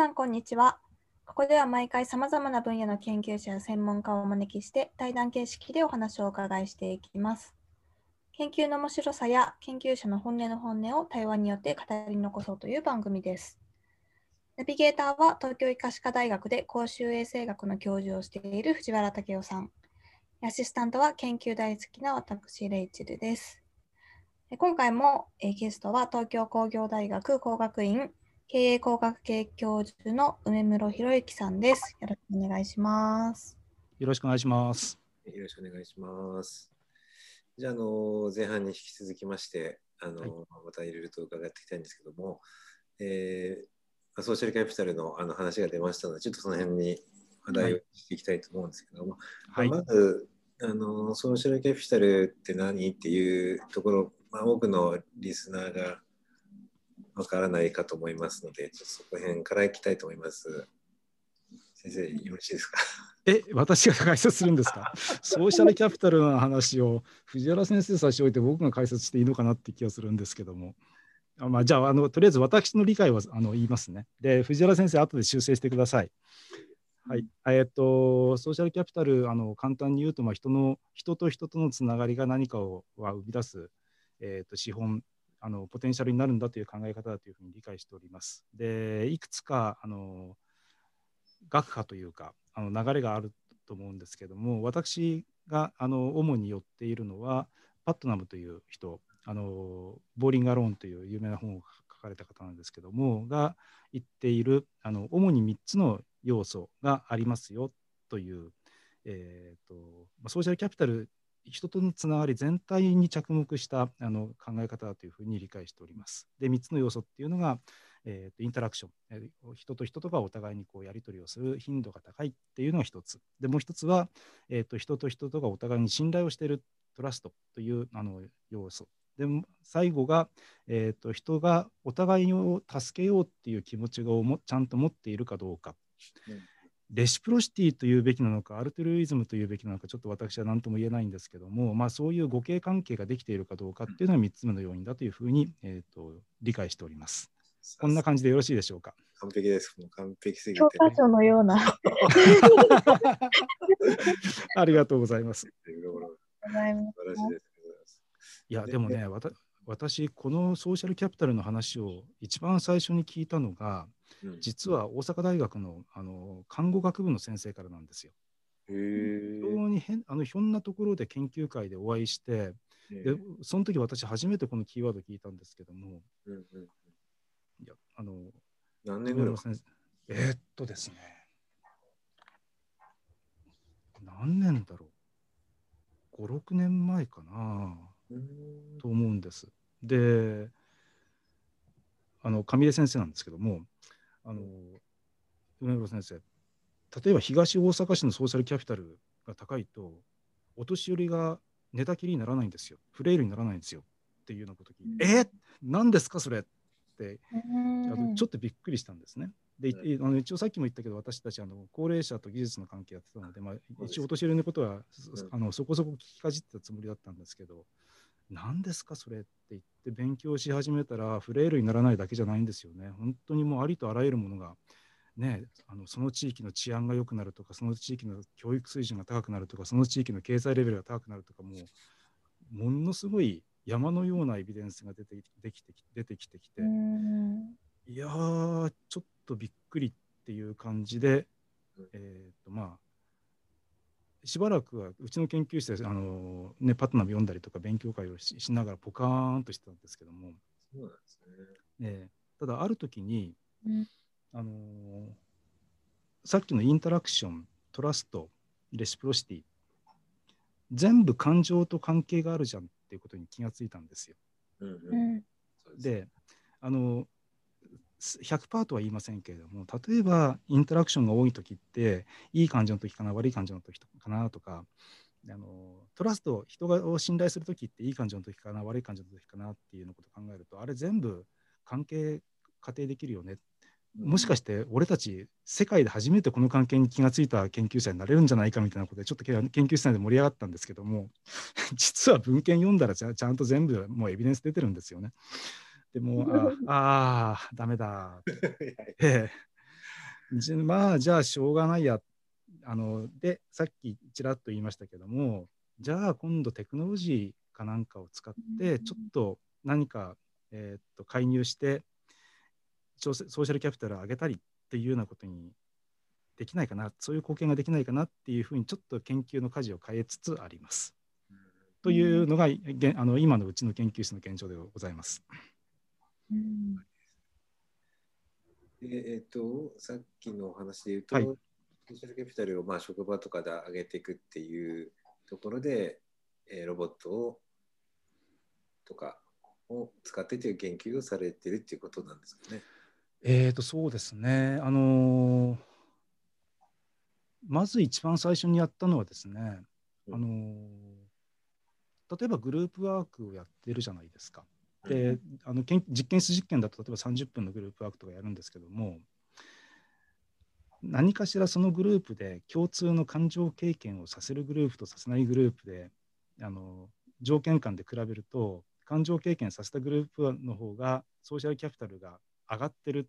さん、こんにちは。ここでは毎回さまざまな分野の研究者や専門家をお招きして対談形式でお話をお伺いしていきます。研究の面白さや研究者の本音の本音を対話によって語り残そうという番組です。ナビゲーターは東京医科歯科大学で公衆衛生学の教授をしている藤原武雄さん。アシスタントは研究大好きな私、レイチェルです。今回もゲストは東京工業大学工学院経営工学系教授の梅室博之さんです。よろしくお願いします。よろしくお願いします。よろしくお願いします。じゃあ、あの前半に引き続きまして、あの、はい、またいろいろと伺っていきたいんですけども、えー、ソーシャルキャピタルのあの話が出ましたので、ちょっとその辺に話題をしていきたいと思うんですけども、はい、まずあの、ソーシャルキャピタルって何っていうところ、まあ、多くのリスナーがわからないかと思いますので、ちょっとそこら辺からいきたいと思います。先生、よろしいですか？え、私が解説するんですか？ソーシャルキャピタルの話を藤原先生差し置いて僕が解説していいのかなって気がするんですけども。あまあ、じゃああのとりあえず私の理解はあの言いますね。で藤原先生後で修正してください。はい、えっ、とソーシャルキャピタルあの簡単に言うと、まあ、人の人と人とのつながりが何かをは生み出す、えーと、資本あのポテンシャルになるんだという考え方だというふうに理解しております。でいくつかあの学派というかあの流れがあると思うんですけども私があの主に寄っているのはパットナムという人あのボーリング・アローンという有名な本を書かれた方なんですけどもが言っているあの主に3つの要素がありますよという、えーとソーシャルキャピタル人とのつながり全体に着目したあの考え方だというふうに理解しております。で3つの要素っていうのが、えーと、インタラクション、えー、人と人とがお互いにこうやり取りをする頻度が高いっていうのが1つ。でもう1つは、えーと、人と人とがお互いに信頼をしているトラストというあの要素で最後が、えーと、人がお互いを助けようっていう気持ちをもちゃんと持っているかどうか、うん、レシプロシティというべきなのかアルトルイズムというべきなのかちょっと私は何とも言えないんですけども、まあ、そういう互恵関係ができているかどうかっていうのは3つ目の要因だというふうに、えーと、理解しております。こんな感じでよろしいでしょうか？完璧です。もう完璧すぎて、教科書のような。ありがとうございます。ありがとうございます。いや、でもね、わた私、このソーシャルキャピタルの話を一番最初に聞いたのが、うん、実は大阪大学のあの看護学部の先生からなんですよ。非常に変あのひょんなところで研究会でお会いして、でその時私初めてこのキーワード聞いたんですけども、うんうん、いやあの何年ぐらいえー、っとですね。何年だろう。56年前かな。と思うんです。であの上出先生なんですけどもあの梅村先生例えば東大阪市のソーシャルキャピタルが高いとお年寄りが寝たきりにならないんですよ。フレイルにならないんですよ。っていうようなこと聞いて、うん、え何ですかそれ？ってちょっとびっくりしたんですね。であの一応さっきも言ったけど私たちあの高齢者と技術の関係やってたので、まあ、一応お年寄りのことは、あのそこそこ聞きかじってたつもりだったんですけど何ですかそれって言って勉強し始めたらフレイルにならないだけじゃないんですよね。本当にもうありとあらゆるものが、ね、あのその地域の治安が良くなるとかその地域の教育水準が高くなるとかその地域の経済レベルが高くなるとかもうものすごい山のようなエビデンスが出てできて出てきてきていやーちょっとびっくりっていう感じで、えーとまあ、しばらくはうちの研究室であの、ね、パットナム読んだりとか勉強会をししながらポカーンとしてたんですけども。そうなんですね、ねただある時に、うん、あのさっきのインタラクショントラストレシプロシティ全部感情と関係があるじゃんっていうことに気がついたんですよ。うんうん、であの100%とは言いませんけれども例えばインタラクションが多い時っていい感じの時かな悪い感じの時かなとかあのトラスト人を信頼する時っていい感じの時かな悪い感じの時かなっていうのことを考えるとあれ全部関係仮定できるよねもしかして俺たち世界で初めてこの関係に気がついた研究者になれるんじゃないかみたいなことでちょっと研究室内で盛り上がったんですけども 実は文献読んだらちゃんと全部もうエビデンス出てるんですよね。でも、ああ、ダメだ。ええ、じまあじゃあしょうがないやあのでさっきちらっと言いましたけどもじゃあ今度テクノロジーかなんかを使ってちょっと何か、えー、っと介入してソーシャルキャピタルを上げたりっていうようなことにできないかなそういう貢献ができないかなっていうふうにちょっと研究の舵を変えつつあります。というのが、あの今のうちの研究室の現状でございます。うんえっ、ー、と、さっきのお話で言うと、はい、ソーシャルキャピタルをまあ職場とかで上げていくっていうところで、えー、ロボットをとかを使ってという研究をされてるっていうことなんですかね。えーと、そうですね。あのー、まず一番最初にやったのはですね、あのー、例えばグループワークをやってるじゃないですか。であの実験室実験だと例えば30分のグループワークとかやるんですけども何かしらそのグループで共通の感情経験をさせるグループとさせないグループであの条件間で比べると感情経験させたグループの方がソーシャルキャピタルが上がってる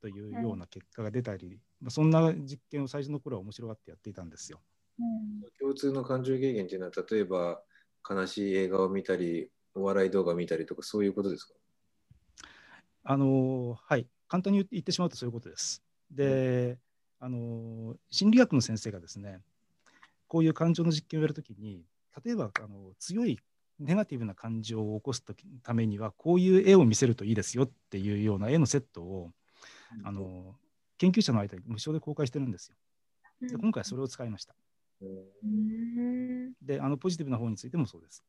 というような結果が出たり、まあ、そんな実験を最初の頃は面白がってやっていたんですよ。うん、共通の感情経験っていうのは例えば悲しい映画を見たりお笑い動画見たりとか、そういうことですか？あのはい、簡単に言ってしまうとそういうことです。で、あの心理学の先生がですね、こういう感情の実験をやるときに、例えばあの強いネガティブな感情を起こすためには、こういう絵を見せるといいですよっていうような絵のセットを、あの研究者の間に無償で公開してるんですよ。で今回はそれを使いました。で、あのポジティブな方についてもそうです。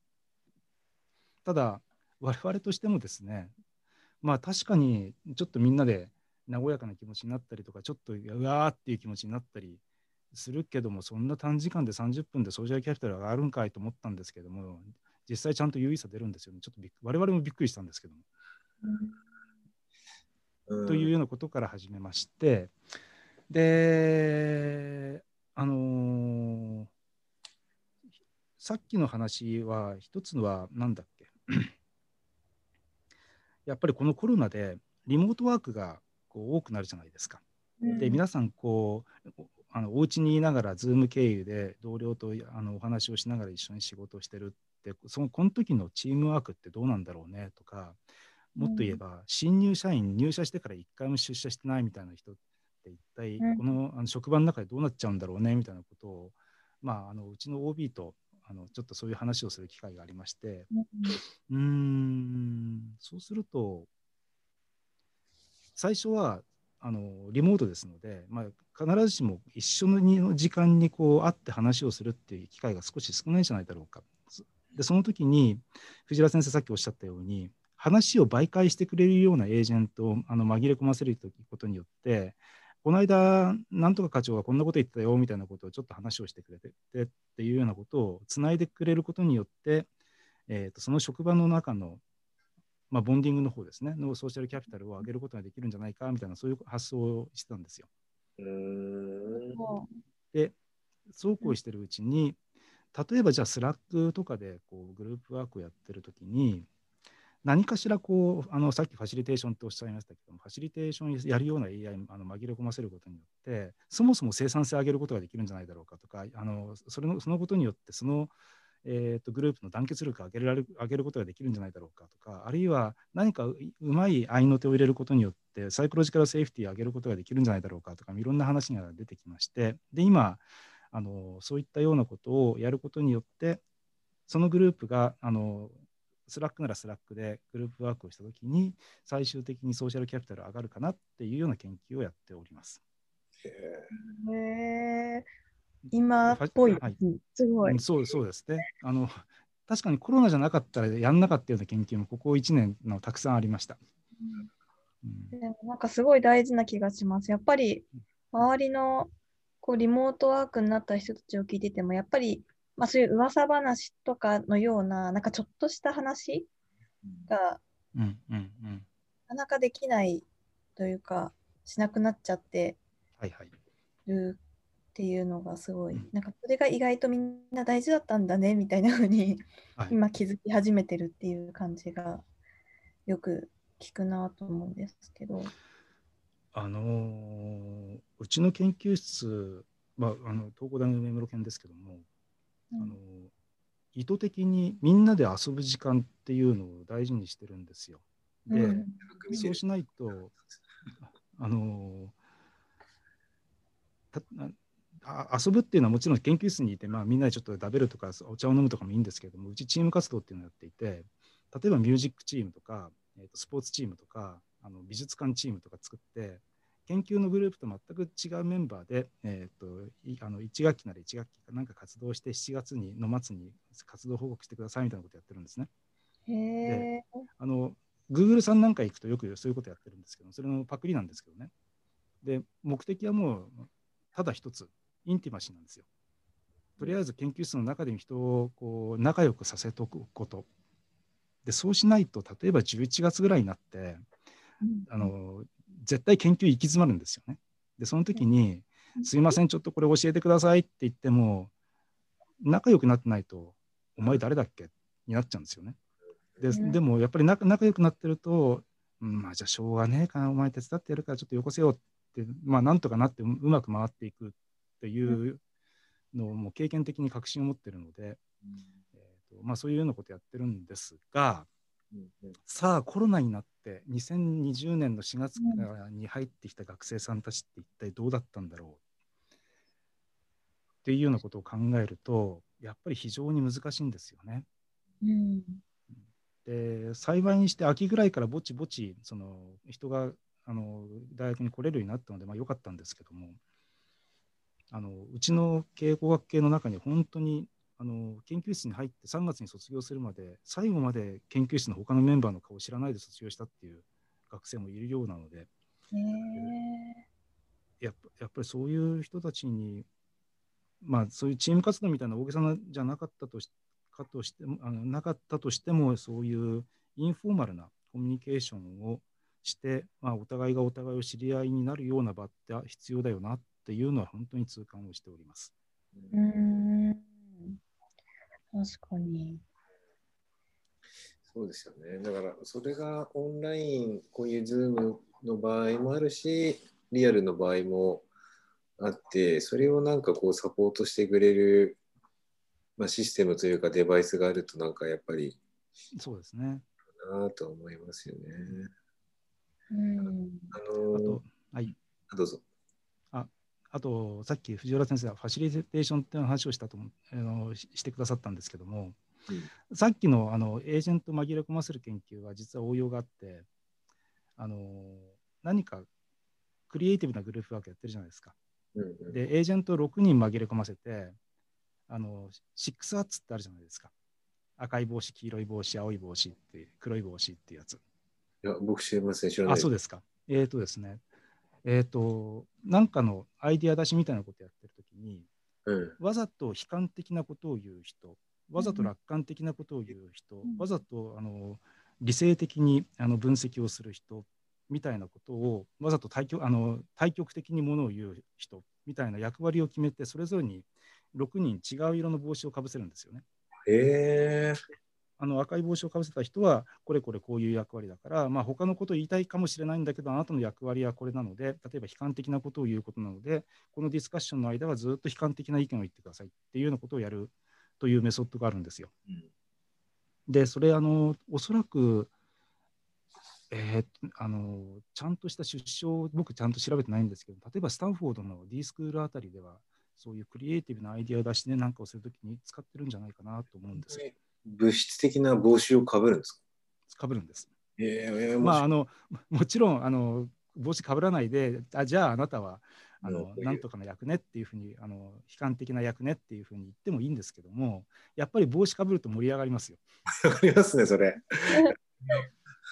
ただ、我々としてもですね、まあ確かにちょっとみんなで和やかな気持ちになったりとか、ちょっとうわーっていう気持ちになったりするけども、そんな短時間で30分でソーシャルキャピタルが上がるんかいと思ったんですけども、実際ちゃんと有意差出るんですよね。ちょっと我々もびっくりしたんですけども。うん、というようなことから始めまして、で、あのー、さっきの話は、一つのは何だっ やっぱりこのコロナでリモートワークがこう多くなるじゃないですか。で皆さんこうあのお家にいながら Zoom 経由で同僚とあのお話をしながら一緒に仕事をしてるってそのこの時のチームワークってどうなんだろうねとかもっと言えば、新入社員入社してから1回も出社してないみたいな人って一体このあの職場の中でどうなっちゃうんだろうねみたいなことを、まあ、あのうちの OB とあのちょっとそういう話をする機会がありまして、うん、そうすると、最初はあのリモートですので、まあ、必ずしも一緒の時間にこう会って話をするっていう機会が少し少ないんじゃないだろうか。でその時に藤原先生さっきおっしゃったように話を媒介してくれるようなエージェントをあの紛れ込ませることによってこの間、なんとか課長がこんなこと言ってたよみたいなことをちょっと話をしてくれてっていうようなことをつないでくれることによって、えー、とその職場の中の、まあ、ボンディングの方ですね、のソーシャルキャピタルを上げることができるんじゃないかみたいな、そういう発想をしてたんですよ。で、そうこうしてるうちに、例えばじゃあ、 Slack とかでこうグループワークをやってるときに、何かしらこうあのさっきファシリテーションっておっしゃいましたけどもファシリテーションやるような AI あの紛れ込ませることによってそもそも生産性を上げることができるんじゃないだろうかとかあのそれのそのことによってその、えーと、グループの団結力を上げられる上げることができるんじゃないだろうかとかあるいは何かうまい合いの手を入れることによって psychological safety を上げることができるんじゃないだろうかとかいろんな話が出てきましてで今あのそういったようなことをやることによってそのグループがあの Slack なら Slack でグループワークをしたときに、最終的にソーシャルキャピタル上がるかなっていうような研究をやっております。へえ。今っぽい、はい、すごい。そうそうですね。あの確かにコロナじゃなかったらやんなかったような研究もここ1年のたくさんありました。うん、でもなんかすごい大事な気がします。やっぱり周りのこうリモートワークになった人たちを聞いてても、やっぱりまあ、そういう噂話とかのような、なんかちょっとした話が、なかなかできないというか、しなくなっちゃってるっていうのがすごい、なんかそれが意外とみんな大事だったんだねみたいなふうに、今気づき始めてるっていう感じがよく聞くなと思うんですけど。あのーうちの研究室、まあ、あの東工大の梅室研ですけども、うん。あの意図的にみんなで遊ぶ時間っていうのを大事にしてるんですよ。で、うん。そうしないと、あのたあ遊ぶっていうのはもちろん研究室にいて、まあ、みんなでちょっと食べるとかお茶を飲むとかもいいんですけどもうちチーム活動っていうのをやっていて例えばミュージックチームとか、えー、とスポーツチームとかあの美術館チームとか作って研究のグループと全く違うメンバーで、えー、といあの1学期なら1学期かなんか活動して7月にの末に活動報告してくださいみたいなことやってるんですね。あの Google さんなんか行くとよくそういうことやってるんですけどそれのパクリなんですけどね。で目的はもうただ一つインティマシーなんですよ。とりあえず研究室の中で人をこう仲良くさせておくこと。でそうしないと例えば11月ぐらいになってあの絶対研究行き詰まるんですよね。でその時に「すいませんちょっとこれ教えてください」って言っても仲良くなってないと「お前誰だっけ?」になっちゃうんですよね。でうんでもやっぱり仲仲良くなってると「うん、まあじゃあしょうがねえかなお前手伝ってやるからちょっとよこせよ」ってまあなんとかなってううまく回っていくっていうのをもう経験的に確信を持ってるので、えーとまあ、そういうようなことやってるんですがうんうんさあコロナになって2020年の4月からに入ってきた学生さんたちって一体どうだったんだろう？っていうようなことを考えるとやっぱり非常に難しいんですよね。うん。で幸いにして秋ぐらいからぼちぼちその人があの大学に来れるようになったので、まあ、良かったんですけどもあのうちの経工学系の中に本当にあの研究室に入って3月に卒業するまで最後まで研究室の他のメンバーの顔を知らないで卒業したっていう学生もいるようなのでへえ。やっぱやっぱりそういう人たちにまあそういうチーム活動みたいな大げさなじゃなかったとしかとしてもあのなかったとしてもそういうインフォーマルなコミュニケーションをして、まあ、お互いがお互いを知り合いになるような場って必要だよなっていうのは本当に痛感をしております。うーん。確かに。そうですよね。だから、それがオンライン、こういう Zoom の場合もあるし、リアルの場合もあって、それをなんかこうサポートしてくれる、まあ、システムというかデバイスがあると、なんかやっぱりそうですね。なと思いますよね。うん。ああのと、はい。どうぞ。あと、さっき藤原先生がファシリテーションっていう話をしたとあのししてくださったんですけども、さっきのあのエージェント紛れ込ませる研究は実は応用があって、あの何かクリエイティブなグループワークやってるじゃないですか。うんうんで、エージェント6人紛れ込ませて、あの6アッツってあるじゃないですか。赤い帽子、黄色い帽子、青い帽子って、黒い帽子っていうやつ。いや僕知りません、知らないあ、そうですか。えっ、とですね、えっ、と、なんかのアイディア出しみたいなことやってるときに、うん。わざと悲観的なことを言う人、わざと楽観的なことを言う人、ん。わざとあの理性的にあの分析をする人みたいなことを、わざと対極あの対極的にものを言う人みたいな役割を決めて、それぞれに6人違う色の帽子をかぶせるんですよね。へえあの赤い帽子をかぶせた人は、これこれこういう役割だから、まあ、他のことを言いたいかもしれないんだけど、あなたの役割はこれなので、例えば悲観的なことを言うことなので、このディスカッションの間はずっと悲観的な意見を言ってくださいっていうようなことをやるというメソッドがあるんですよ。うんで、それ、あの、おそらく、えーあのちゃんとした出生、僕ちゃんと調べてないんですけど、例えばスタンフォードの D スクールあたりでは、そういうクリエイティブなアイディアを出してなんかをするときに使ってるんじゃないかなと思うんですよ。物質的な帽子をかぶるんですか？かぶるんです。ええまあ、あのもちろんあの帽子かぶらないであじゃああなたはあのなんとかの役ねっていうふうにあの悲観的な役ねっていうふうに言ってもいいんですけどもやっぱり帽子かぶると盛り上がりますよ。わかりますね、それ。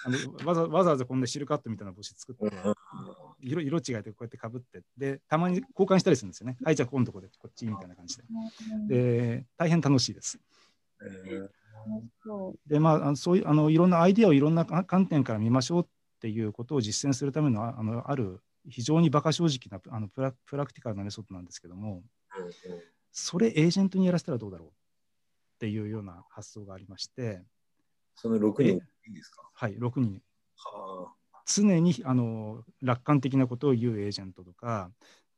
あのわざわざわざこんなシルカットみたいな帽子作ってうん色色違いでこうやってかぶってでたまに交換したりするんですよね。はいじゃあ今度こでこっちみたいな感じで。で大変楽しいです。えーでまああのそういうあのいろんなアイデアをいろんなか観点から見ましょうっていうことを実践するためのああのある非常に馬鹿正直なあのプラプラクティカルなメソッドなんですけどもうんうんそれエージェントにやらせたらどうだろうっていうような発想がありまして、その6人いいんですか？はい、6人。はあ。常にあの楽観的なことを言うエージェントとか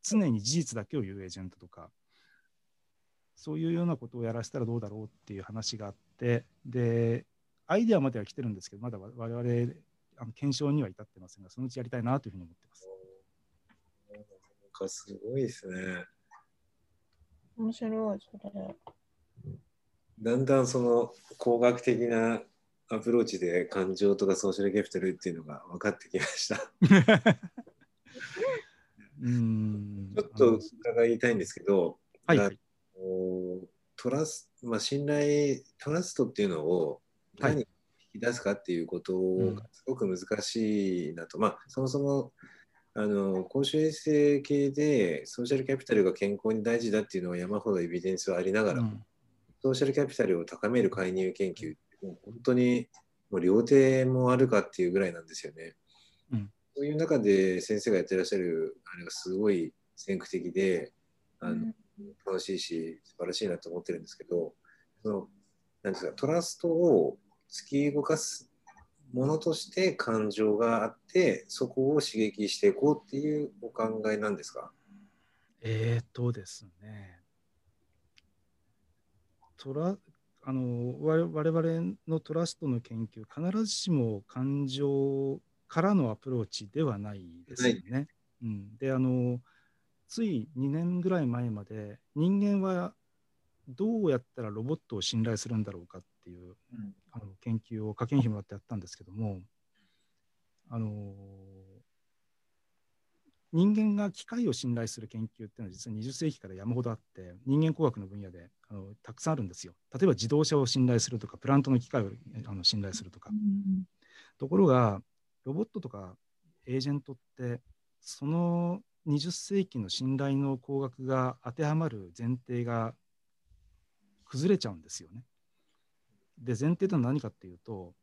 常に事実だけを言うエージェントとかそういうようなことをやらせたらどうだろうっていう話があってでアイデアまでは来てるんですけどまだ我々あの検証には至ってませんがそのうちやりたいなというふうに思ってます。なんかすごいですね。面白い、それ。だんだんその工学的なアプローチで感情とかソーシャルキャピタルっていうのが分かってきました。うんちょっと伺いたいんですけど、はい、トラス、まあ、信頼、トラストっていうのを何に引き出すかっていうことがすごく難しいなと、うん、まあ、そもそもあの公衆衛生系でソーシャルキャピタルが健康に大事だっていうのは山ほどエビデンスはありながら、うん、ソーシャルキャピタルを高める介入研究もう本当にもう両手もあるかっていうぐらいなんですよね。うん、そういう中で先生がやってらっしゃるあれがすごい先駆的であの、うん、楽しいし素晴らしいなと思ってるんですけどそのなんですかトラストを突き動かすものとして感情があってそこを刺激していこうっていうお考えなんですか？えーとですね。トラあの我々のトラストの研究必ずしも感情からのアプローチではないですよね。はい、うん、であのつい2年ぐらい前まで人間はどうやったらロボットを信頼するんだろうかっていう、うん、あの研究を科研費もらってやったんですけどもあの人間が機械を信頼する研究っていうのは実は20世紀から山ほどあって人間工学の分野であのたくさんあるんですよ。例えば自動車を信頼するとかプラントの機械をあの信頼するとか。うん、ところがロボットとかエージェントってその20世紀の信頼の工学が当てはまる前提が崩れちゃうんですよね。で前提とは何かっていうと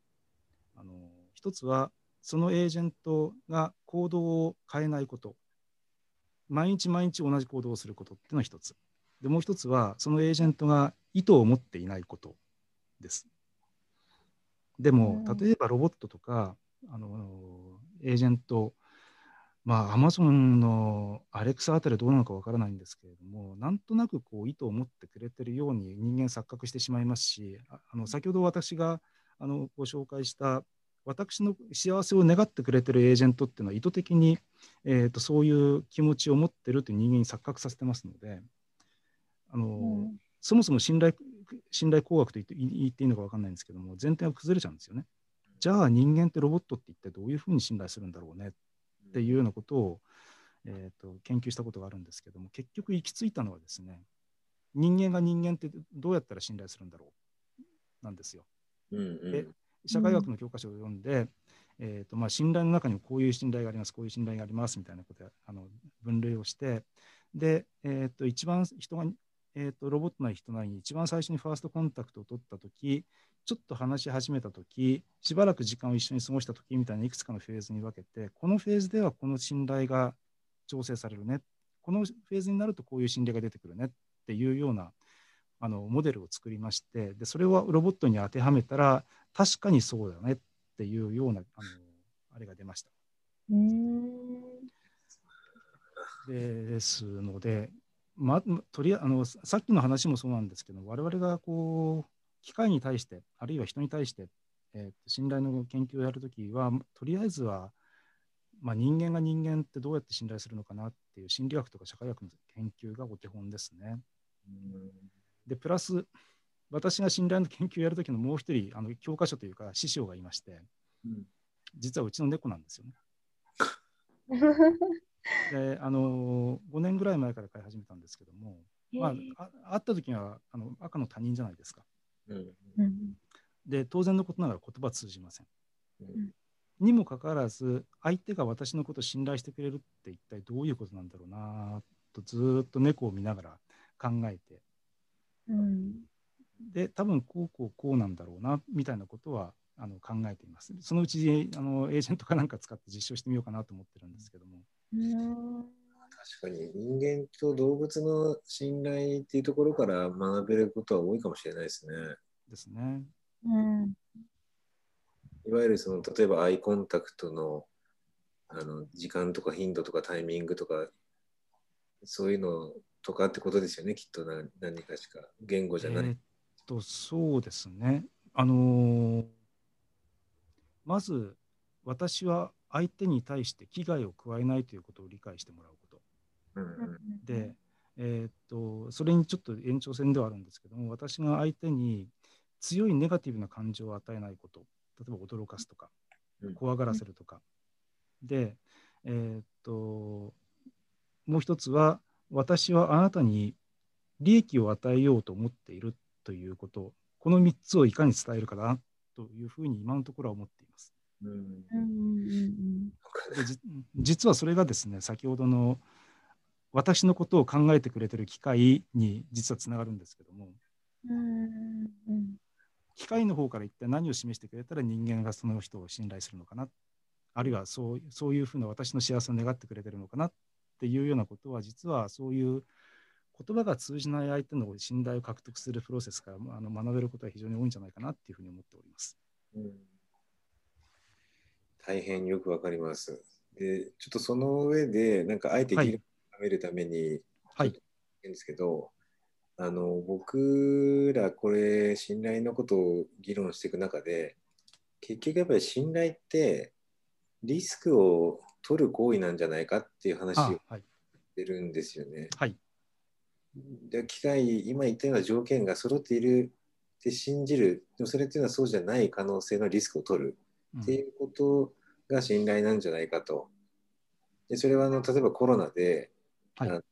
あの一つはそのエージェントが行動を変えないこと。毎日毎日同じ行動をすることっていうのは一つ。でもう一つはそのエージェントが意図を持っていないこと。です。でも例えばロボットとかあのエージェントまあ、アマゾンのアレクサあたりどうなのかわからないんですけれども、なんとなくこう意図を持ってくれてるように人間錯覚してしまいますし、あの先ほど私があのご紹介した私の幸せを願ってくれてるエージェントっていうのは意図的に、えーと、そういう気持ちを持ってるという人間に錯覚させてますので、あの、うん、そもそも信頼信頼工学と言って言っていいのか分かんないんですけども、前提が崩れちゃうんですよね。じゃあ人間ってロボットって一体どういうふうに信頼するんだろうねっていうようなことを、えーと、研究したことがあるんですけども結局行き着いたのはですね人間が人間ってどうやったら信頼するんだろうなんですよ。うんうん、で社会学の教科書を読んで、うん、えーとまあ、信頼の中にもこういう信頼がありますこういう信頼がありますみたいなことであの分類をしてで、えー、と一番人が、えー、とロボットない人なりに一番最初にファーストコンタクトを取った時ちょっと話し始めたとき、しばらく時間を一緒に過ごしたときみたいないくつかのフェーズに分けて、このフェーズではこの信頼が調整されるね、このフェーズになるとこういう信頼が出てくるね。っていうようなあのモデルを作りまして、でそれをロボットに当てはめたら、確かにそうだね。っていうようなあのあれが出ました。ですので、ま、とりああのさっきの話もそうなんですけど、我々がこう機械に対して、あるいは人に対して、えー、信頼の研究をやるときは、とりあえずは、まあ、人間が人間ってどうやって信頼するのかなっていう心理学とか社会学の研究がお手本ですね。で、プラス、私が信頼の研究をやるときのもう一人、あの教科書というか師匠がいまして、うん、実はうちの猫なんですよね。であの5年ぐらい前から飼い始めたんですけども、まあ、あ会った時にはあの赤の他人じゃないですか。で当然のことながら言葉通じません。にもかかわらず相手が私のことを信頼してくれるって一体どういうことなんだろうなとずっと猫を見ながら考えて、うん、で多分こうこうこうなんだろうなみたいなことはあの考えています。そのうちあのエージェントかなんか使って実証してみようかなと思ってるんですけども。うん確かに人間と動物の信頼っていうところから学べることは多いかもしれないですね。ですね。うん、いわゆるその例えばアイコンタクトのあの時間とか頻度とかタイミングとかそういうのとかってことですよねきっと何何かしか言語じゃない。えーっとそうですね。あのーまず私は相手に対して危害を加えないということを理解してもらうこと。で、えーっとそれにちょっと延長線ではあるんですけども私が相手に強いネガティブな感情を与えないこと。例えば驚かすとかうん。怖がらせるとか、で、えーっともう一つは私はあなたに利益を与えようと思っているということ。この3つをいかに伝えるかなというふうに今のところは思っています。実はそれがですね先ほどの私のことを考えてくれてる機械に実はつながるんですけども。うんうんうん。機械の方から一体何を示してくれたら人間がその人を信頼するのかな。あるいはそうそういうふうな私の幸せを願ってくれてるのかなっていうようなことは実はそういう言葉が通じない相手の信頼を獲得するプロセスからあの学べることは非常に多いんじゃないかなっていうふうに思っております。うん大変よくわかります。で、ちょっとその上で、なんかあえて議はい。論を深めるために、はい。んですけど、あの僕らこれ信頼のことを議論していく中で結局やっぱり信頼ってリスクを取る行為なんじゃないかっていう話をしてるんですよね。はい。で機械今言ったような条件が揃っているって信じるでもそれっていうのはそうじゃない可能性のリスクを取る。うんっていうことが信頼なんじゃないかと。でそれはあの例えばコロナで、はい。あの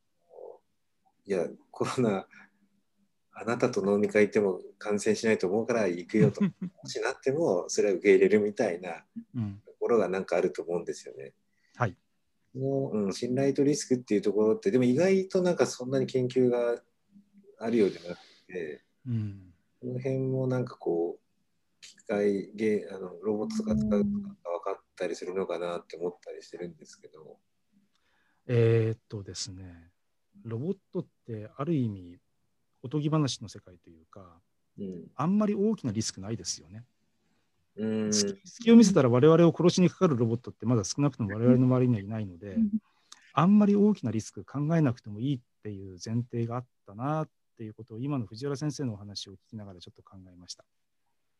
いやコロナあなたと飲み会行っても感染しないと思うから行くよと。もしなってもそれは受け入れるみたいなうん。ところがなんかあると思うんですよね。はい。のうん、信頼とリスクっていうところってでも意外となんかそんなに研究があるようでなくてうん。この辺もなんかこう機械ゲーあのロボットとか使うとかが分かったりするのかなって思ったりしてるんですけど。えーっとですね、ロボットってある意味、おとぎ話の世界というか、うんあんまり大きなリスクないですよね。うん隙隙を見せたら我々を殺しにかかるロボットってまだ少なくとも我々の周りにはいないので、あんまり大きなリスク考えなくてもいいっていう前提があったなっていうことを今の藤原先生のお話を聞きながらちょっと考えました。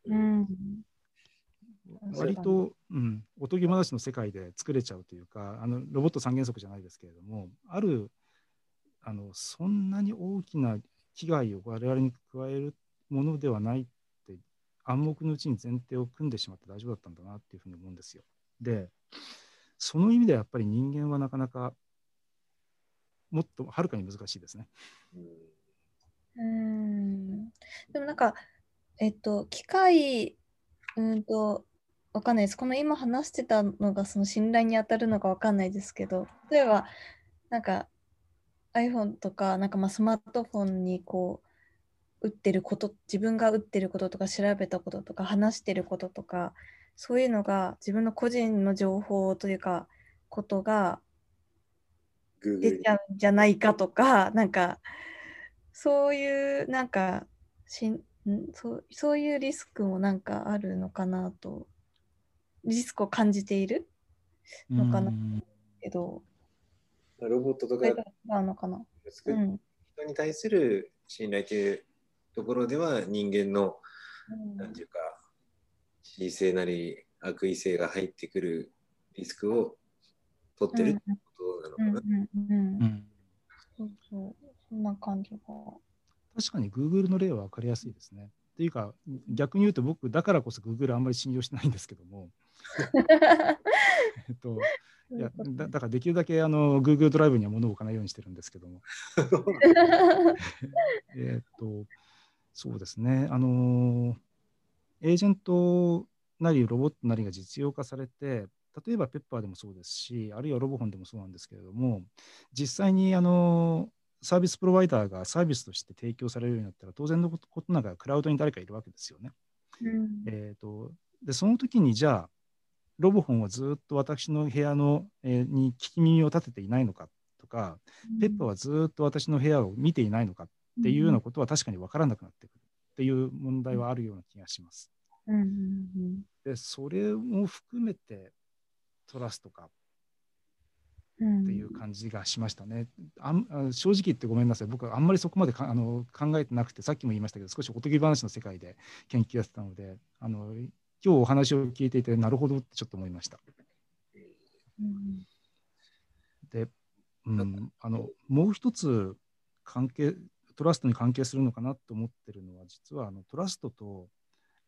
うん割と、うん、おとぎ話の世界で作れちゃうというかあのロボット三原則じゃないですけれどもあるあのそんなに大きな危害を我々に加えるものではないって暗黙のうちに前提を組んでしまって大丈夫だったんだなっていうふうに思うんですよ。でその意味ではやっぱり人間はなかなかもっとはるかに難しいですね。うんでもなんか、えっと、機械、うんと、わかんないです。この今話してたのがその信頼に当たるのかわかんないですけど、例えば、なんか iPhone とか、なんかまあスマートフォンにこう、打ってること、自分が打ってることとか、調べたこととか、話してることとか、そういうのが自分の個人の情報というか、ことが出ちゃうんじゃないかとか、なんか、そういう、なんか、しんんそうそういうリスクもなんかあるのかなと、リスクを感じているのかなうんけど、ロボットとかそれが違うのかな。うん。人に対する信頼というところでは人間のなんていうか恣意性なり悪意性が入ってくるリスクを取ってるってことなのかな。うんうんうんう。んそうそう。そんな感じが。確かに Google の例は分かりやすいですね。っていうか、逆に言うと僕、だからこそ Google あんまり信用してないんですけども、えっと、いやだだからできるだけあの Google ドライブには物を置かないようにしてるんですけども、えっと、そうですね、あのエージェントなりロボットなりが実用化されて、例えばペッパーでもそうですし、あるいはロボホンでもそうなんですけれども、実際にあのサービスプロバイダーがサービスとして提供されるようになったら、当然のことながらクラウドに誰かいるわけですよね。うん。えー、とでその時にじゃあ、ロボホンはずっと私の部屋の、えーに聞き耳を立てていないのかとか、ペッパーはずっと私の部屋を見ていないのかっていうようなことは確かに分からなくなってくるっていう問題はあるような気がします。うん。うん。で、それも含めてトラストかっていう感じがしましたね。あんあ正直言ってごめんなさい、僕はあんまりそこまでかあの考えてなくて、さっきも言いましたけど、少しおとぎ話の世界で研究やってたので、あの今日お話を聞いていて、なるほどってちょっと思いました。うんで、うん、あのもう一つ関係、トラストに関係するのかなと思ってるのは、実はあのトラストと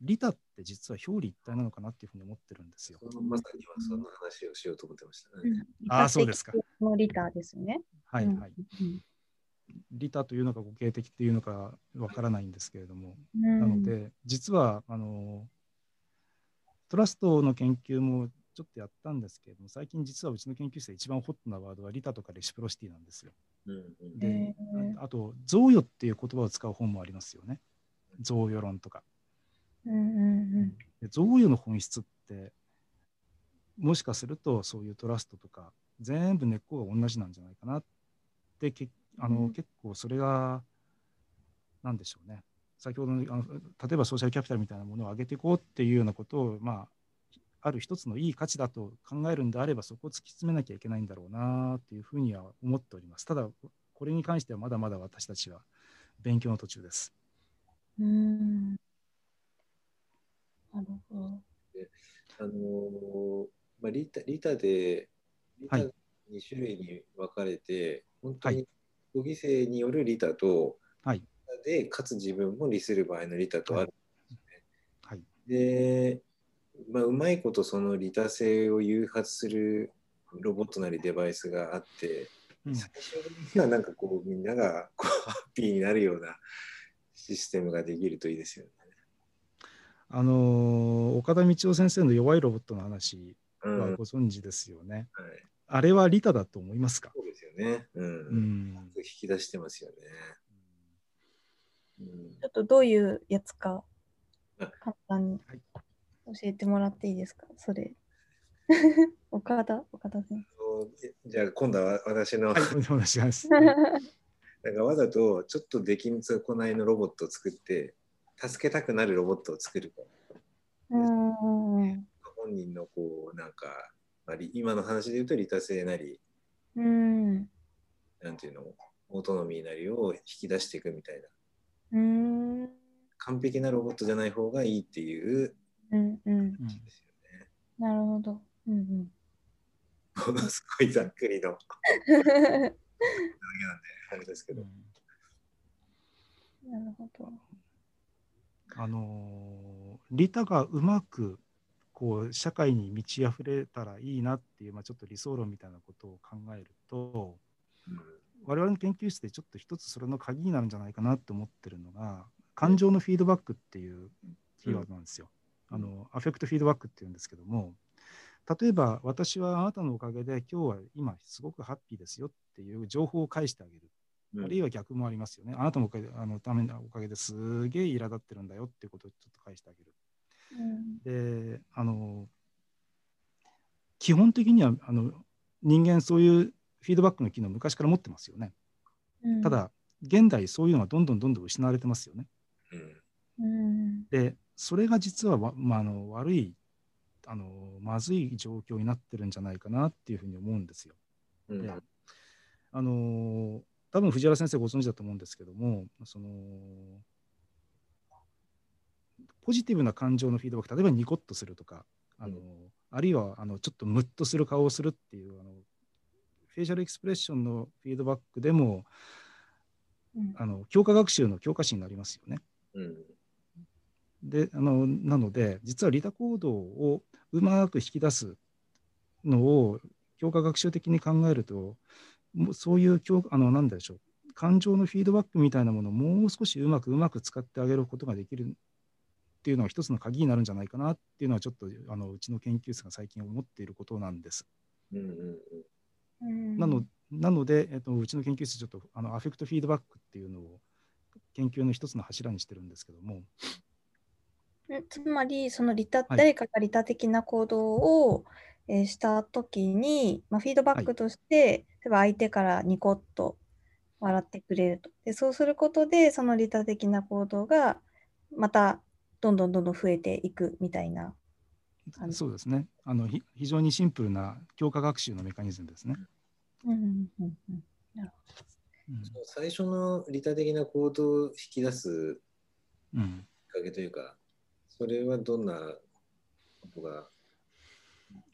利他って実は表裏一体なのかなっていうふうに思ってるんですよ。まさにはそんな話をしようと思ってましたね。あーそうですか。のリターですね。うんはいはい。利他というのか互恵的っていうのかわからないんですけれども、うんなので、実はあのトラストの研究もちょっとやったんですけれども、最近実はうちの研究室で一番ホットなワードはリタとかレシプロシティなんですよ。うんうんであと、贈与っていう言葉を使う本もありますよね。贈与論とか。うんうんで贈与の本質って、もしかするとそういうトラストとか、全部根っこが同じなんじゃないかなって、けあのうん結構それが、なんでしょうね。先ほどのあの例えばソーシャルキャピタルみたいなものを上げていこうっていうようなことを、まあ、ある一つのいい価値だと考えるんであれば、そこを突き詰めなきゃいけないんだろうなというふうには思っております。ただ、これに関してはまだまだ私たちは勉強の途中です。うんうんなるほど。あのーまあ、リタリタで、リタはい2種類に分かれて、本当はにご犠牲によるリタと、はい。で、かつ自分も利する場合のリタとある。はい。で、まあ、うまいことその利他性を誘発するロボットなりデバイスがあって、うん最終的にはなんかこうみんながこうハッピーになるようなシステムができるといいですよね。あのー岡田道夫先生の弱いロボットの話うん、はい。はご存知ですよね。あれは利他だと思いますか、そうですよね。うん。うん引き出してますよね。うんちょっとどういうやつかあ簡単にはい教えてもらっていいですか？それ。岡田岡田先そうじゃあ今度は私の、はい、お願いします。生。なんかわざとちょっと出来の行いのロボットを作って助けたくなるロボットを作る本人のこうなんか、まあ、り今の話で言うと利他性なりうん。なんていうのオートノミーなりを引き出していくみたいな。うん。うん完璧なロボットじゃない方がいいっていう。うんうん。うんですよね。なるほど。うんものすごいざっくりの。だけなんでうんあれですけど。なるほど。あの利他がうまくこう社会に満ち溢れたらいいなっていう、まあ、ちょっと理想論みたいなことを考えると我々の研究室でちょっと一つそれの鍵になるんじゃないかなと思ってるのが感情のフィードバックっていうキーワードなんですよ。あのアフェクトフィードバックっていうんですけども例えば私はあなたのおかげで今日は今すごくハッピーですよっていう情報を返してあげる。あるいは逆もありますよね。あなたのおかげであのためのおかげですげえ苛立ってるんだよっていうことをちょっと返してあげる。うんで、あの、基本的にはあの人間そういうフィードバックの機能昔から持ってますよね。うんた、だ、現代そういうのがどんどんどんどん失われてますよね。で、それが実はわ、まあ、あの悪いあの、まずい状況になってるんじゃないかなっていうふうに思うんですよ。うんであの多分藤原先生ご存知だと思うんですけどもそのポジティブな感情のフィードバック例えばニコッとするとかあの、うん。あるいはあのちょっとムッとする顔をするっていうあのフェイシャルエクスプレッションのフィードバックでもうん。あの強化学習の教科書になりますよね。うん。であのなので実は利他行動をうまく引き出すのを強化学習的に考えるとそういう強あのなんでしょう。感情のフィードバックみたいなものをもう少しうまくうまく使ってあげることができるっていうのが一つの鍵になるんじゃないかなっていうのはちょっとあのうちの研究室が最近思っていることなんです。うんうんうん。なのなので、えっと、うちの研究室ちょっとあのアフェクトフィードバックっていうのを研究の一つの柱にしてるんですけども、うんつまり、その利他、はい。誰かが利他的な行動を、えーしたときに、まあ、フィードバックとして、例えば相手からニコッと笑ってくれると。で、そうすることで、その利他的な行動がまたどんどんどんどん増えていくみたいな。感じ。そうですね。あのひ非常にシンプルな強化学習のメカニズムですね。うんうんうんうん。うん。最初の利他的な行動を引き出すうんきっかけというか、それはどんなことが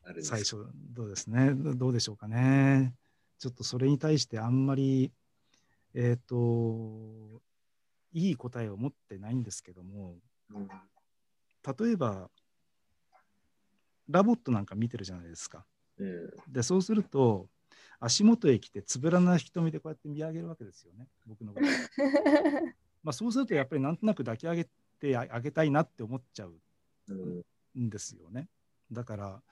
あるんですか？最初どうですね？どどうでしょうかね？ちょっとそれに対してあんまりえっ、といい答えを持ってないんですけどもうん例えば LOVOT なんか見てるじゃないですか。うん。でそうすると足元へ来てつぶらな瞳でこうやって見上げるわけですよね僕のこと。まあそうするとやっぱりなんとなく抱き上げてああげたいなって思っちゃううんんですよね。だから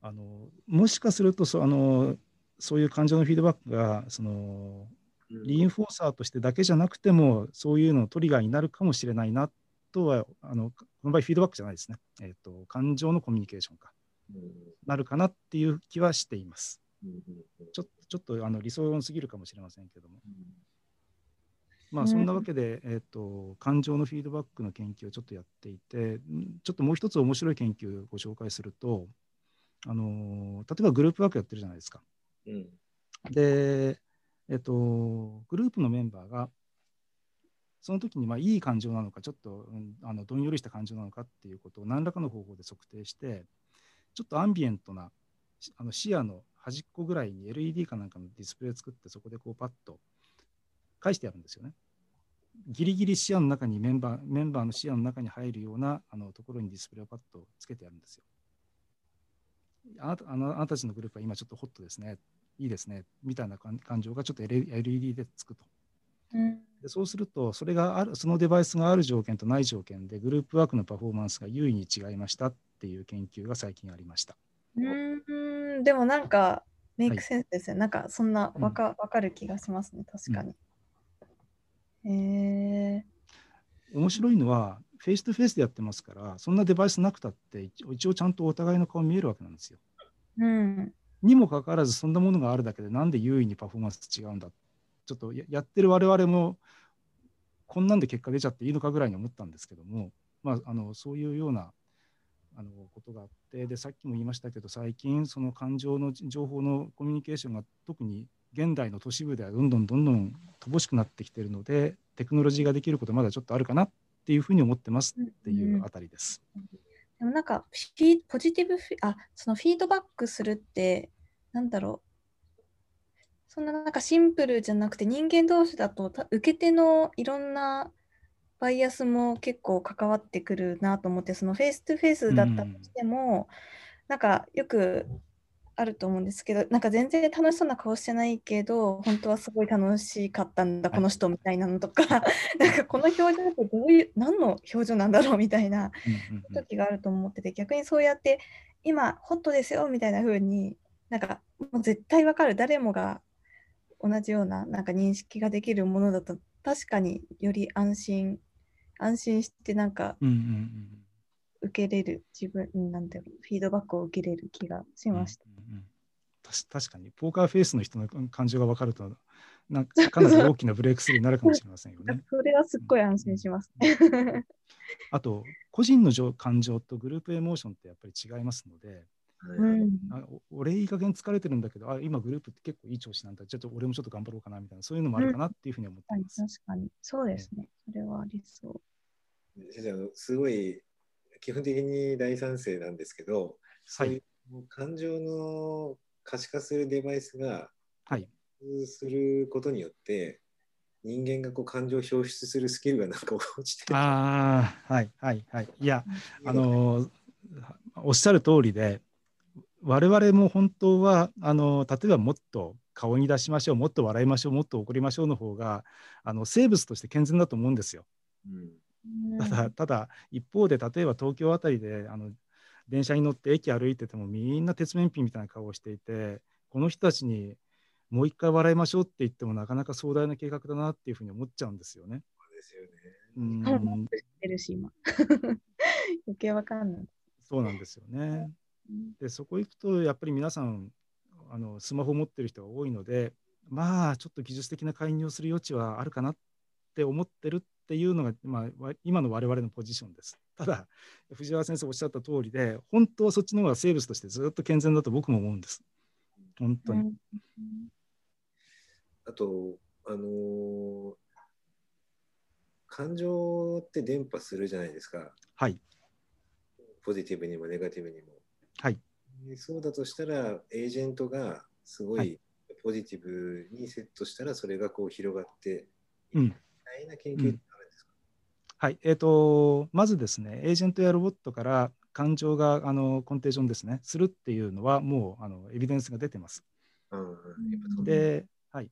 あのもしかするとそあのそういう感情のフィードバックがその reinforcer としてだけじゃなくてもそういうののトリガーになるかもしれないなとはあのこの場合フィードバックじゃないですね、えー、と感情のコミュニケーションか。うん。なるかなっていう気はしています。ちょちょっとあの理想論すぎるかもしれませんけども。うん。まあ、うんそん。なわけで、えー、と感情のフィードバックの研究をちょっとやっていてんちょっともう一つ面白い研究をご紹介すると、あのー例えばグループワークやってるじゃないですか。で、えっと、グループのメンバーがその時にまあいい感情なのかちょっと、うんあのどんよりした感情なのかっていうことを何らかの方法で測定してちょっとアンビエントなあの視野の端っこぐらいに LED かなんかのディスプレイを作ってそこでこうパッと返してやるんですよね。ギリギリ視野の中にメンバーメンバーの視野の中に入るようなあのところにディスプレイをパッとつけてやるんですよ。あなたあのあなたたちのグループは今ちょっとホットですね。いいですね。みたいな感感情がちょっと LED でつくと。うんでそうすると、それがある、そのデバイスがある条件とない条件で、グループワークのパフォーマンスが優位に違いましたっていう研究が最近ありました。うーんでもなんかメイクセンスですね、なんかそんなわか,、わかる気がしますね確かに、え面白いのは、フェイスとフェイスでやってますから、そんなデバイスなくたって、一応ちゃんとお互いの顔見えるわけなんですよ。ー、うんにもかかわらず、そんなものがあるだけで、なんで優位にパフォーマンス違うんだ？ちょっとやってる我々も、こんなんで結果出ちゃっていいのかぐらいに思ったんですけども、まあ、あのそういうようなあのことがあってで、さっきも言いましたけど、最近、その感情の情報のコミュニケーションが特に現代の都市部ではどんどんどんどん乏しくなってきてるので、テクノロジーができることまだちょっとあるかなっていうふうに思ってますっていうあたりです。でもなんかフィポジティブフィあそのフィードバックするってなんだろう。そんななんかシンプルじゃなくて人間同士だと受け手のいろんなバイアスも結構関わってくるなと思ってその face to face だったとしても、なんかよくあると思うんですけどなんか全然楽しそうな顔してないけど本当はすごい楽しかったんだ、はい。この人みたいなのとか。なんかこの表情ってどういう何の表情なんだろうみたいな時があると思ってて逆にそうやって今ホットですよみたいな風になんかもう絶対わかる。誰もが同じようななんか認識ができるものだと確かにより安心安心してなんか受けれる自分なんてフィードバックを受けれる気がしました。うん確かに、ポーカーフェイスの人の感情が分かると、なんかかなり大きなブレイクスルーになるかもしれませんよね。それはすっごい安心しますね。あと、個人の情感情とグループエモーションってやっぱり違いますので、はいうんあお俺いい加減疲れてるんだけど、あ今グループって結構いい調子なんだ、ちょっと俺もちょっと頑張ろうかなみたいな、そういうのもあるかなっていうふうに思っています。確かにそうですね。それはありそう。先生あのすごい基本的に大賛成なんですけど、そういう感情の可視化するデバイスがはい。することによって人間がこう感情を表出するスキルがなんか落ちてるああ、はいはいはい。いや、あのーおっしゃる通りで、我々も本当はあの例えばもっと顔に出しましょう、もっと笑いましょう、もっと怒りましょうの方があの生物として健全だと思うんですよ。うんただ、ただ一方で、例えば東京あたりであの電車に乗って駅歩いててもみんな鉄面皮みたいな顔をしていて、この人たちにもう一回笑いましょうって言ってもなかなか壮大な計画だなっていうふうに思っちゃうんですよね。そうですよね。うんうん知ってるし今 余計わかんない。そうなんですよね。うんでそこ行くとやっぱり皆さんあのスマホを持ってる人が多いのでまあちょっと技術的な介入をする余地はあるかなって思ってるっていうのが、まあ、わ今の我々のポジションです。ただ藤原先生おっしゃった通りで本当はそっちの方が生物としてずっと健全だと僕も思うんです。本当に。うんあと、あのー感情って伝播するじゃないですか。はい。ポジティブにもネガティブにも。はい。でそうだとしたら、エージェントがすごはいいポジティブにセットしたら、それがこう広がって、うんみたいな研究はい。えっ、と、まずですね、エージェントやロボットから感情があのコンテージョンですね、するっていうのは、もうあのエビデンスが出てます。うんで、はい、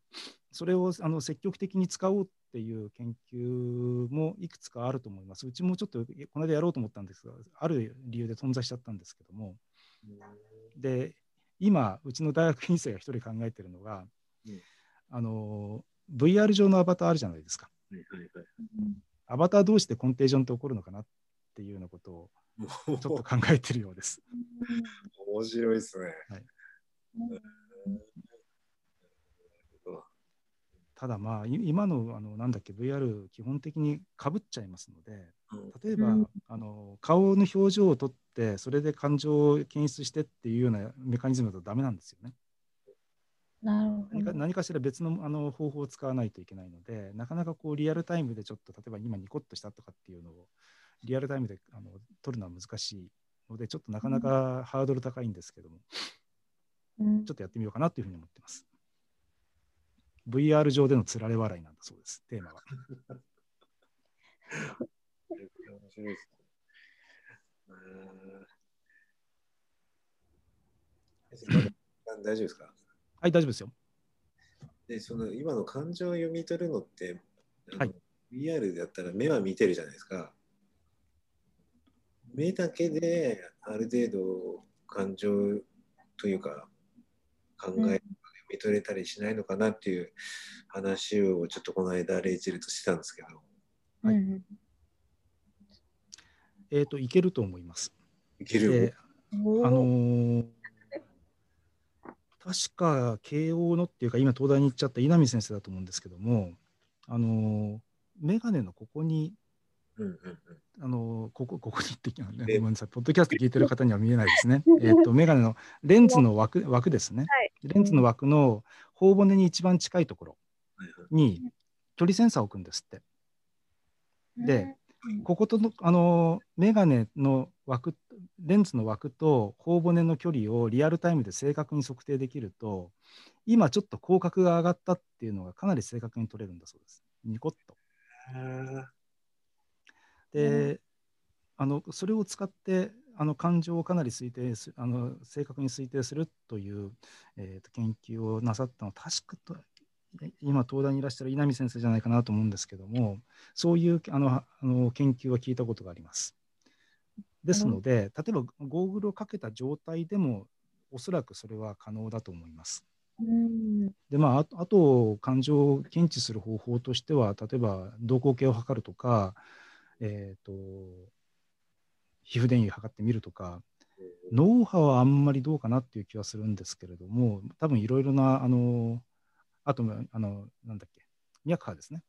それをあの積極的に使おうっていう研究もいくつかあると思います。うちもちょっとこの間やろうと思ったんですが、ある理由で頓挫しちゃったんですけども、で、今、うちの大学院生が一人考えてるのが、うんあの VR 上のアバターあるじゃないですか。はいはいはいアバター同士でコンテージョンって起こるのかなっていうようなことをもちょっとう考えてるようです。面白いですね。はいうんただまあ、い今のあのなんだっけ、VR、基本的にかぶっちゃいますので、うん例えば、うんあの顔の表情をとって、それで感情を検出してっていうようなメカニズムだとダメなんですよね。なるほ何かど。何かしら別のあの方法を使わないといけないので、なかなかこうリアルタイムでちょっと、例えば今ニコッとしたとかっていうのを、リアルタイムであの取るのは難しいので、ちょっとなかなかハードル高いんですけども、うんちょっとやってみようかなというふうに思ってます。VR 上でのつられ笑いなんだそうです、テーマは。面白いですね。うん大丈夫ですか？はい、大丈夫ですよ。で、その今の感情を読み取るのって、あのはい VR だったら目は見てるじゃないですか。目だけである程度感情というか考え読み取れたりしないのかなっていう話をちょっとこの間レイチェルとしてたんですけど、はいうんえっ、と、いけると思います。いける、でおーあのー確か慶応のっていうか、今、東大に行っちゃった稲見先生だと思うんですけども、あのー眼鏡のここに、うんうんうんあのーここここにって、ね、ごえめんなさい、ポッドキャスト聞いてる方には見えないですね。えっと、眼鏡のレンズの枠枠ですね。はいレンズの枠の頬骨に一番近いところに距離センサーを置くんですって。で、うんこことの、あの、メガネの枠、レンズの枠と頬骨の距離をリアルタイムで正確に測定できると、今ちょっと広角が上がったっていうのがかなり正確に取れるんだそうです。ニコッと。で、あの、それを使って、あの感情をかなり推定すあの正確に推定するという、えーと研究をなさったのは確かと今東大にいらっしゃる稲見先生じゃないかなと思うんですけどもそういうあのあの研究は聞いたことがあります。ですので例えばゴーグルをかけた状態でもおそらくそれは可能だと思います。うんでまあ、あとあと感情を検知する方法としては例えば動向計を測るとか、えー、と皮膚電位を測ってみるとか脳波はあんまりどうかなっていう気はするんですけれども多分いろいろなあのあとあのなんだっけ脈波ですね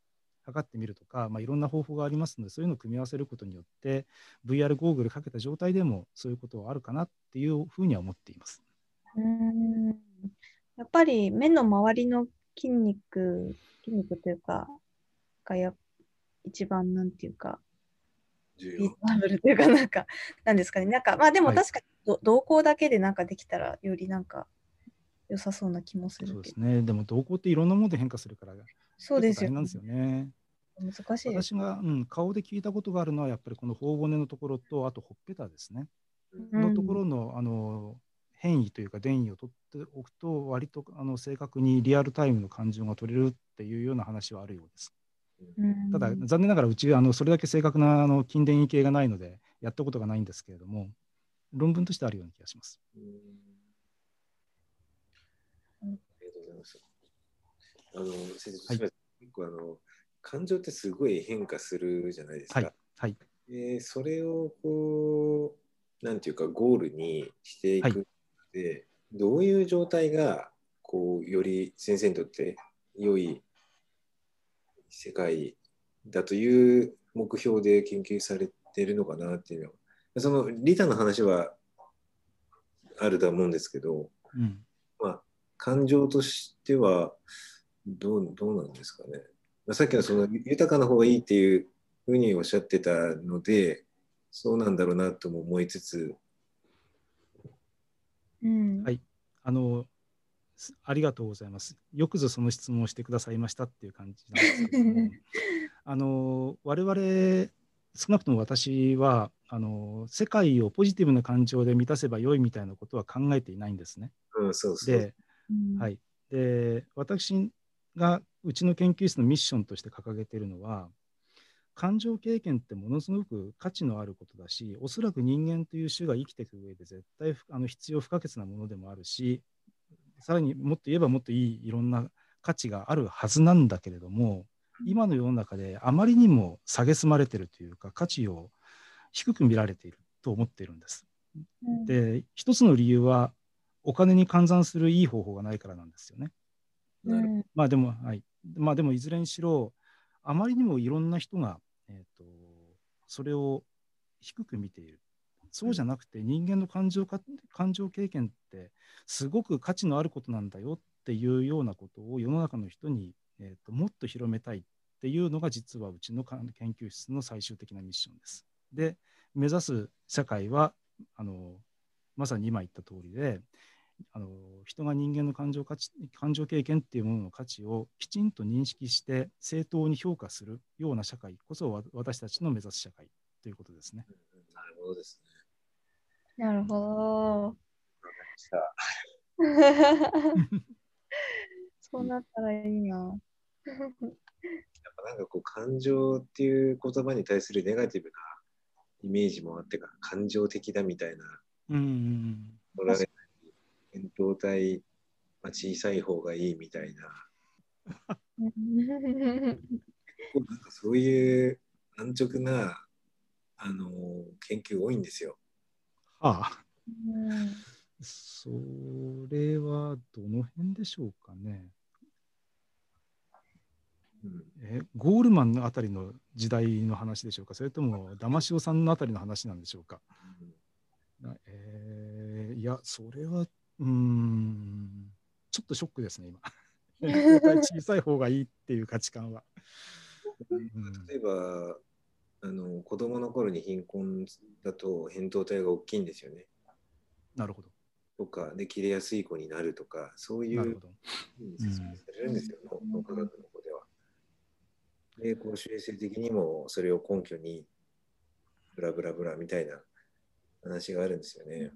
測ってみるとか、まあ、いろんな方法がありますのでそういうのを組み合わせることによって VR ゴーグルかけた状態でもそういうことはあるかなっていうふうには思っています。うんやっぱり目の周りの筋肉、筋肉というか、がや一番なんていうか、リーズ。ナブルというか、なんか、なんですかね。なんか、まあでもはい確かにど、瞳孔だけでなんかできたら、よりなんか、良さそうな気もすそうるけど。ですね。でも動向っていろんなもので変化するからそうですよ結構大変なんですよね。難しい。私が、うん、顔で聞いたことがあるのはやっぱりこの頬骨のところとあとほっぺたですね。うんのところのあの変異というか電位を取っておくと割とあの正確にリアルタイムの感情が取れるっていうような話はあるようです。うんただ残念ながらうちあのそれだけ正確なあの筋電位系がないのでやったことがないんですけれども論文としてあるような気がします。うんありがます。あの、先生、すみません。結構あの、感情ってすごい変化するじゃないですか。はいはいでそれをこう、なんていうか、ゴールにしていくので、どういう状態が、こう、より先生にとって良い世界だという目標で研究されているのかなっていうのは、その利他の話はあるとは思うんですけど、うんまあ、感情としてはどうどうなんですかね。さっきのその豊かな方がいいっていうふうにおっしゃってたので、そうなんだろうなとも思いつつ。うん、はいあのすありがとうございます。よくぞその質問をしてくださいましたっていう感じなんですけども あの我々少なくとも私はあの世界をポジティブな感情で満たせば良いみたいなことは考えていないんですね。うん、そうそう。で,、うん。はい、で私がうちの研究室のミッションとして掲げているのは感情経験ってものすごく価値のあることだしおそらく人間という種が生きていく上で絶対ふあの必要不可欠なものでもあるしさらにもっと言えばもっといいいろんな価値があるはずなんだけれども今の世の中であまりにも蔑まれてるというか価値を低く見られていると思っているんです。うん。で一つの理由はお金に換算するいい方法がないからなんですよね。まあでも、はい。まあでもいずれにしろ、あまりにもいろんな人が、えー、とそれを低く見ている。そうじゃなくて人間の感情か感情経験ってすごく価値のあることなんだよっていうようなことを世の中の人に、えー、ともっと広めたいっていうのが実はうちのか研究室の最終的なミッションです。で目指す社会はあのまさに今言った通りであの人が人間の感情価値感情経験っていうものの価値をきちんと認識して正当に評価するような社会こそわ私たちの目指す社会ということですね。うんなるほどですね。なるほど。そうなったらいいな。やっぱなんかこう感情っていう言葉に対するネガティブなイメージもあってか感情的だみたいなうんうん取られない扁桃体、まあ、小さい方がいいみたいな。なんかそういう安直なあの研究多いんですよ。ああ。うんそれはどの辺でしょうかね。うん。えゴールマンのあたりの時代の話でしょうか。それともダマシオさんのあたりの話なんでしょうか。なえーいや、それは、うーん、ちょっとショックですね、今。小さい方がいいっていう価値観は。うん例えばあの子供の頃に貧困だと扁桃体が大きいんですよね。なるほど。とかで切れやすい子になるとかそういうなるほど。ふうに説明されるんですよ、脳脳科学の子では。で、公衆衛生的にもそれを根拠にブラブラブラみたいな話があるんですよね。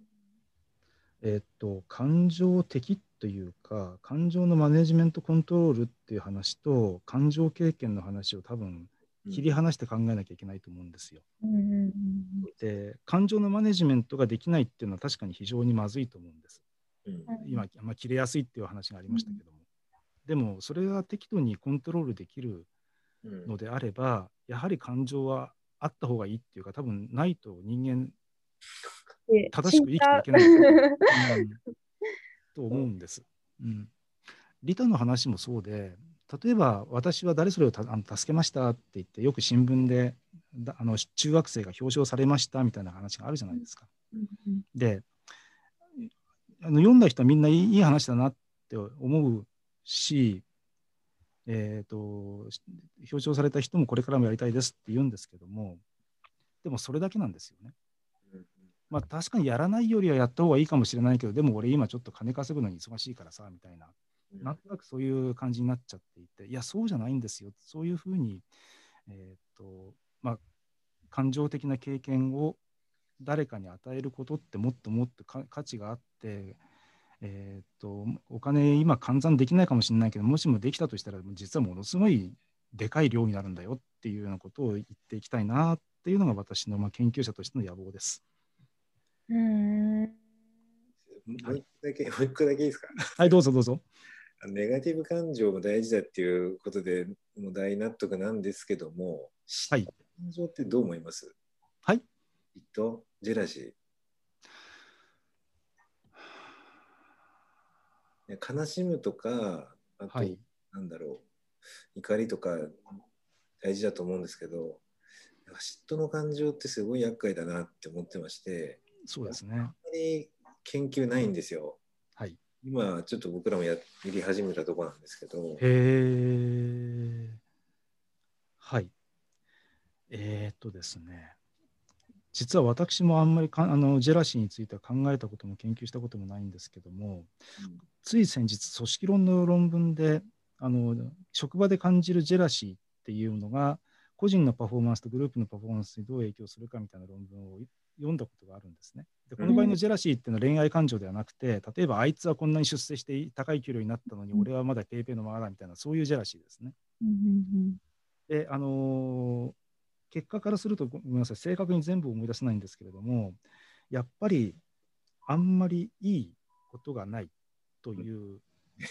えーっと、感情的というか、感情のマネジメントコントロールっていう話と、感情経験の話を多分切り離して考えなきゃいけないと思うんですよ。うんうんで、感情のマネジメントができないっていうのは確かに非常にまずいと思うんです。うん今、まあ、切れやすいっていう話がありましたけども。でも、それが適度にコントロールできるうんのであれば、やはり感情はあった方がいいっていうか、多分ないと人間で正しく生きていけない、う うんと思うんです。うん、リタの話もそうで、例えば私は誰それをたあの助けましたって言って、よく新聞でだあの中学生が表彰されましたみたいな話があるじゃないですか。うんで、あの読んだ人はみんないいいい話だなって思うし、えー、と表彰された人もこれからもやりたいですって言うんですけども、でもそれだけなんですよね。うんまあ確かにやらないよりはやった方がいいかもしれないけど、でも俺今ちょっと金稼ぐのに忙しいからさ、みたいな、うんなんとなくそういう感じになっちゃっていて、いや、そうじゃないんですよ。そういうふうに、えーとまあ、感情的な経験を誰かに与えることってもっともっとか価値があって、えー、とお金今換算できないかもしれないけどもしもできたとしたら実はものすごいでかい量になるんだよっていうようなことを言っていきたいなっていうのが私のまあ研究者としての野望です。うんもう一個だけ、もう一個だけいいですかはいどうぞどうぞ。ネガティブ感情も大事だっていうことでもう大納得なんですけども、はい。感情ってどう思います？はい。嫉妬ジェラシー。悲しむとか、あと、はい。なんだろう、怒りとか大事だと思うんですけど、嫉妬の感情ってすごい厄介だなって思ってまして、そうですね。あんまり研究ないんですよ。はい今ちょっと僕らもやり始めたところなんですけど。へえ。はい。えー、っとですね。実は私もあんまりかあのジェラシーについては考えたことも研究したこともないんですけども、つい先日組織論の論文であの職場で感じるジェラシーっていうのが個人のパフォーマンスとグループのパフォーマンスにどう影響するかみたいな論文を読んだことがあるんですね。でこの場合のジェラシーっていうのは恋愛感情ではなくて、例えばあいつはこんなに出世して高い給料になったのに、俺はまだペイペイのままだみたいな、そういうジェラシーですね。で、あのー、結果からすると、ごめんなさい、正確に全部思い出せないんですけれども、やっぱりあんまりいいことがないという、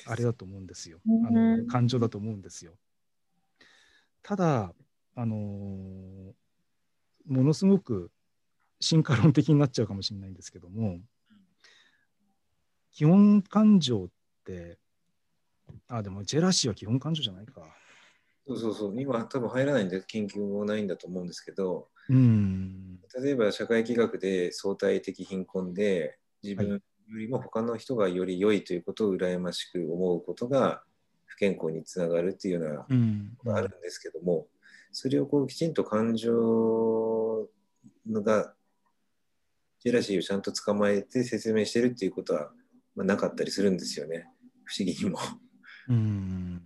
あれだと思うんですよ。あの感情だと思うんですよ。ただ、あのー、ものすごく進化論的になっちゃうかもしれないんですけども基本感情ってあでもジェラシーは基本感情じゃないか。そうそうそう。今多分入らないんで研究もないんだと思うんですけど、うん、例えば社会企画で相対的貧困で自分よりも他の人がより良いということを羨ましく思うことが不健康につながるっていうようなことがあるんですけども、うん、それをこうきちんと感情がジェラシーをちゃんと捕まえて説明してるっていうことは、まあ、なかったりするんですよね不思議にも。うん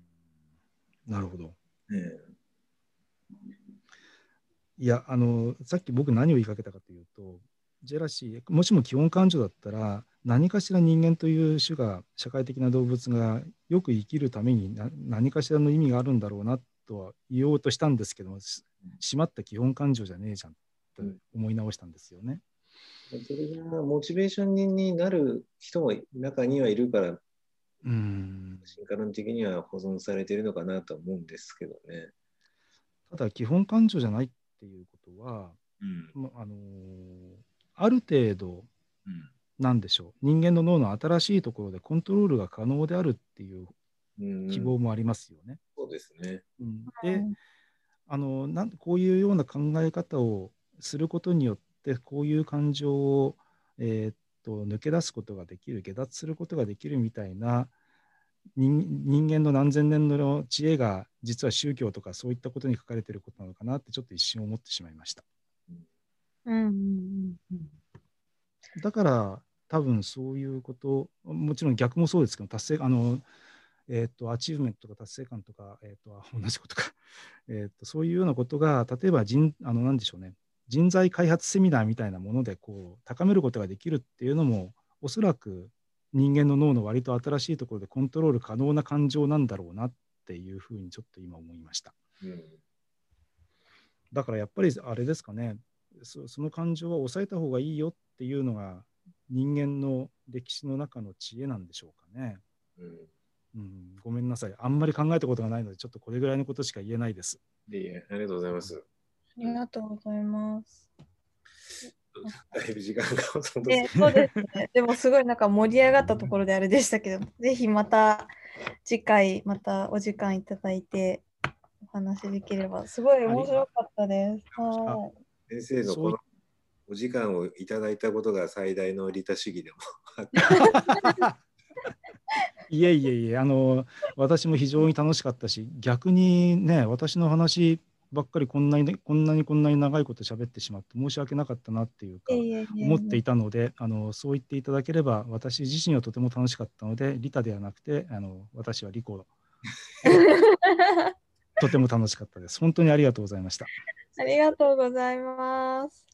なるほど。うんいやあのさっき僕何を言いかけたかというとジェラシーもしも基本感情だったら何かしら人間という種が社会的な動物がよく生きるために何かしらの意味があるんだろうなとは言おうとしたんですけどもしまった基本感情じゃねえじゃんと思い直したんですよね。それがモチベーションになる人も中にはいるから、うん、進化論的には保存されているのかなと思うんですけどね。ただ、基本感情じゃないっていうことは、うん、あのある程度、なんでしょう、人間の脳の新しいところでコントロールが可能であるっていう希望もありますよね。そうですね、うん、であのなんこういうような考え方をすることによってこういう感情を、えー、っと抜け出すことができる下脱することができるみたいな人間の何千年の知恵が実は宗教とかそういったことに書かれていることなのかなってちょっと一瞬思ってしまいました。だから多分そういうこともちろん逆もそうですけど達成あのえーと、 achievement とか達成感とか、えーと、同じことか、えーと、そういうようなことが例えば人あの何でしょうね人材開発セミナーみたいなものでこう高めることができるっていうのもおそらく人間の脳の割と新しいところでコントロール可能な感情なんだろうなっていうふうにちょっと今思いました。うん、だからやっぱりあれですかねその感情は抑えた方がいいよっていうのが人間の歴史の中の知恵なんでしょうかね。うんうん、ごめんなさい。あんまり考えたことがないので、ちょっとこれぐらいのことしか言えないです。いいえ、ありがとうございます。ありがとうございます。だいぶ時間がほとんど、えそうですね。でもすごいなんか盛り上がったところであれでしたけど、ぜひまた次回またお時間いただいてお話できれば、すごい面白かったです。はい。先生のこのお時間をいただいたことが最大の利他主義でも いえいえいえ、あの、私も非常に楽しかったし、逆にね、私の話ばっかりこんなにこんなにこんなに長いこと喋ってしまって申し訳なかったなっていうか思っていたのであのそう言っていただければ私自身はとても楽しかったのでリタではなくてあの私はリコ とても楽しかったです。本当にありがとうございました。ありがとうございます。